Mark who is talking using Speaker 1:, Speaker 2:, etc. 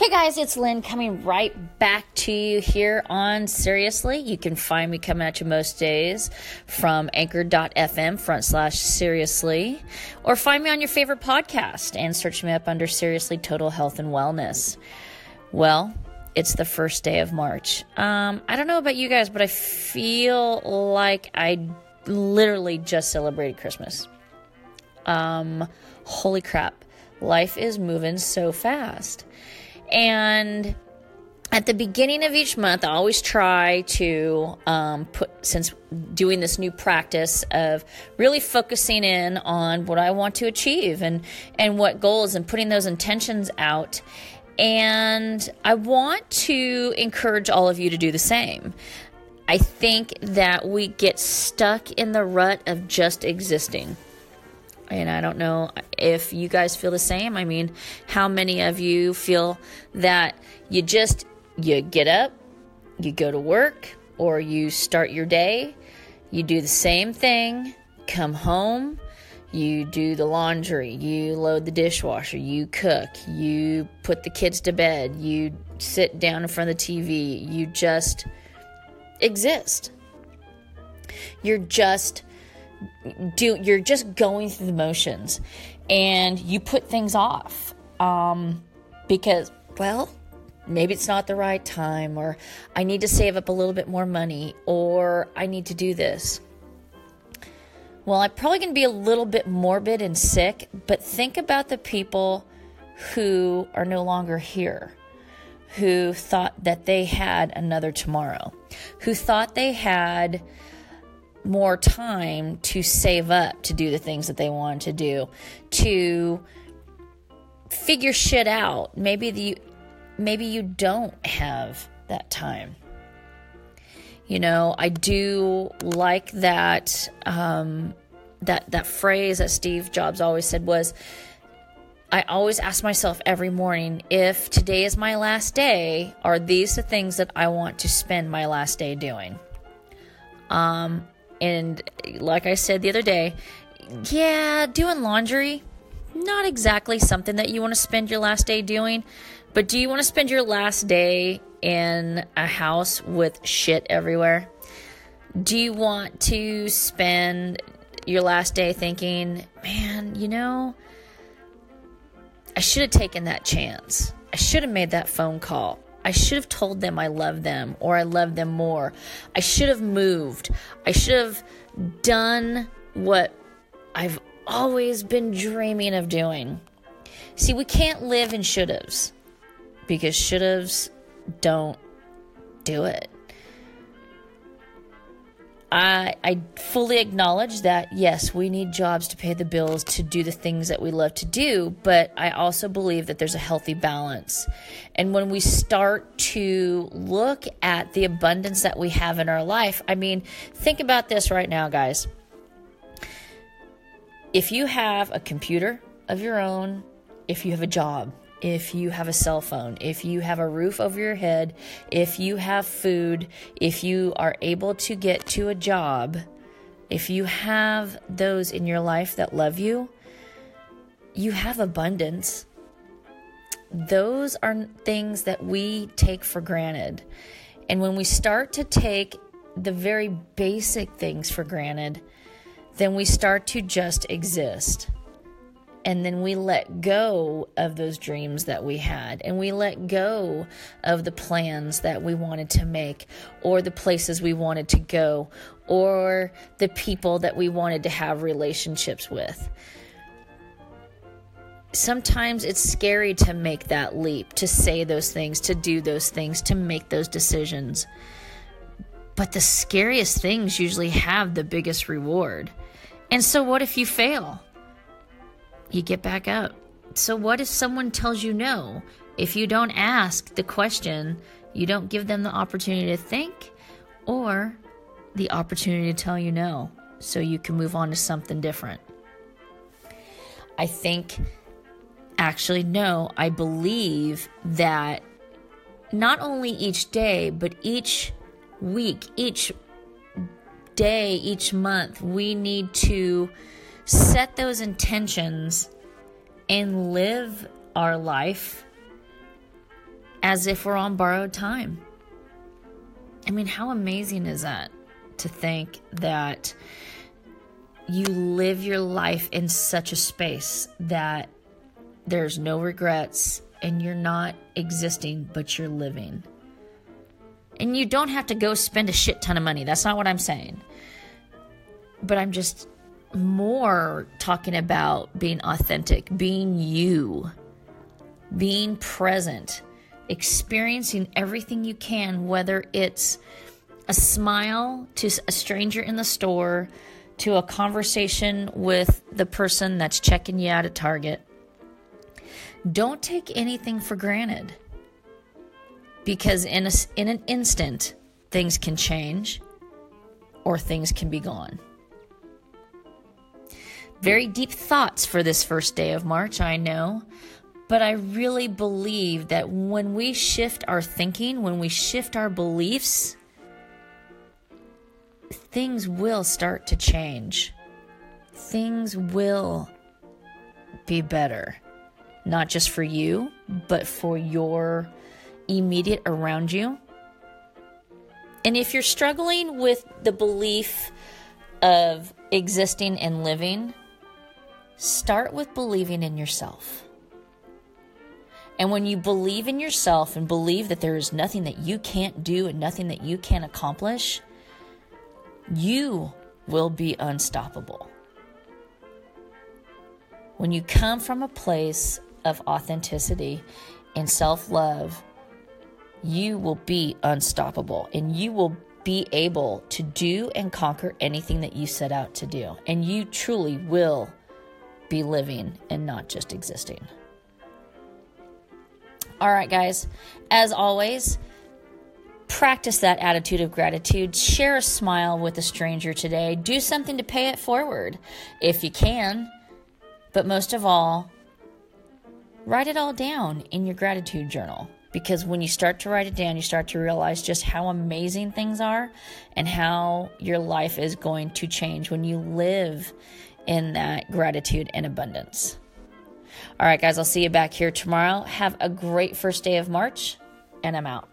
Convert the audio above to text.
Speaker 1: Hey guys, it's Lynn coming right back to you here on Seriously. You can find me coming at you most days from anchor.fm front slash seriously, or find me on your favorite podcast and search me up under Seriously Total Health and Wellness. Well, it's the first day of March. Um, I don't know about you guys, but I feel like I literally just celebrated Christmas. Um, holy crap. Life is moving so fast. And at the beginning of each month, I always try to um, put, since doing this new practice of really focusing in on what I want to achieve and, and what goals and putting those intentions out. And I want to encourage all of you to do the same. I think that we get stuck in the rut of just existing. And I don't know if you guys feel the same. I mean, how many of you feel that you just you get up, you go to work, or you start your day, you do the same thing, come home, you do the laundry, you load the dishwasher, you cook, you put the kids to bed, you sit down in front of the TV, you just exist. You're just do you're just going through the motions and you put things off um, because well maybe it's not the right time or i need to save up a little bit more money or i need to do this. Well i'm probably going to be a little bit morbid and sick but think about the people who are no longer here who thought that they had another tomorrow who thought they had more time to save up to do the things that they want to do, to figure shit out. Maybe the maybe you don't have that time. You know, I do like that um, that that phrase that Steve Jobs always said was I always ask myself every morning if today is my last day, are these the things that I want to spend my last day doing? Um, and like I said the other day, yeah, doing laundry, not exactly something that you want to spend your last day doing. But do you want to spend your last day in a house with shit everywhere? Do you want to spend your last day thinking, man, you know, I should have taken that chance. I should have made that phone call. I should have told them I love them or I love them more. I should have moved. I should have done what I've always been dreaming of doing. See, we can't live in should haves because should haves don't do it. I, I fully acknowledge that yes, we need jobs to pay the bills to do the things that we love to do, but I also believe that there's a healthy balance. And when we start to look at the abundance that we have in our life, I mean, think about this right now, guys. If you have a computer of your own, if you have a job, if you have a cell phone, if you have a roof over your head, if you have food, if you are able to get to a job, if you have those in your life that love you, you have abundance. Those are things that we take for granted. And when we start to take the very basic things for granted, then we start to just exist and then we let go of those dreams that we had and we let go of the plans that we wanted to make or the places we wanted to go or the people that we wanted to have relationships with. Sometimes it's scary to make that leap to say those things to do those things to make those decisions. But the scariest things usually have the biggest reward. And so what if you fail you get back up. So, what if someone tells you no? If you don't ask the question, you don't give them the opportunity to think or the opportunity to tell you no so you can move on to something different. I think, actually, no, I believe that not only each day, but each week, each day, each month, we need to set those intentions and live our life as if we're on borrowed time. I mean, how amazing is that to think that you live your life in such a space that there's no regrets and you're not existing, but you're living. And you don't have to go spend a shit ton of money. That's not what I'm saying. But I'm just more talking about being authentic, being you, being present, experiencing everything you can, whether it's a smile to a stranger in the store, to a conversation with the person that's checking you out at Target. Don't take anything for granted because in, a, in an instant, things can change or things can be gone. Very deep thoughts for this first day of March, I know. But I really believe that when we shift our thinking, when we shift our beliefs, things will start to change. Things will be better, not just for you, but for your immediate around you. And if you're struggling with the belief of existing and living, start with believing in yourself. And when you believe in yourself and believe that there is nothing that you can't do and nothing that you can't accomplish, you will be unstoppable. When you come from a place of authenticity and self love, you will be unstoppable and you will be able to do and conquer anything that you set out to do. And you truly will be living and not just existing. All right, guys, as always, practice that attitude of gratitude. Share a smile with a stranger today. Do something to pay it forward if you can. But most of all, write it all down in your gratitude journal. Because when you start to write it down, you start to realize just how amazing things are and how your life is going to change when you live in that gratitude and abundance. All right, guys, I'll see you back here tomorrow. Have a great first day of March, and I'm out.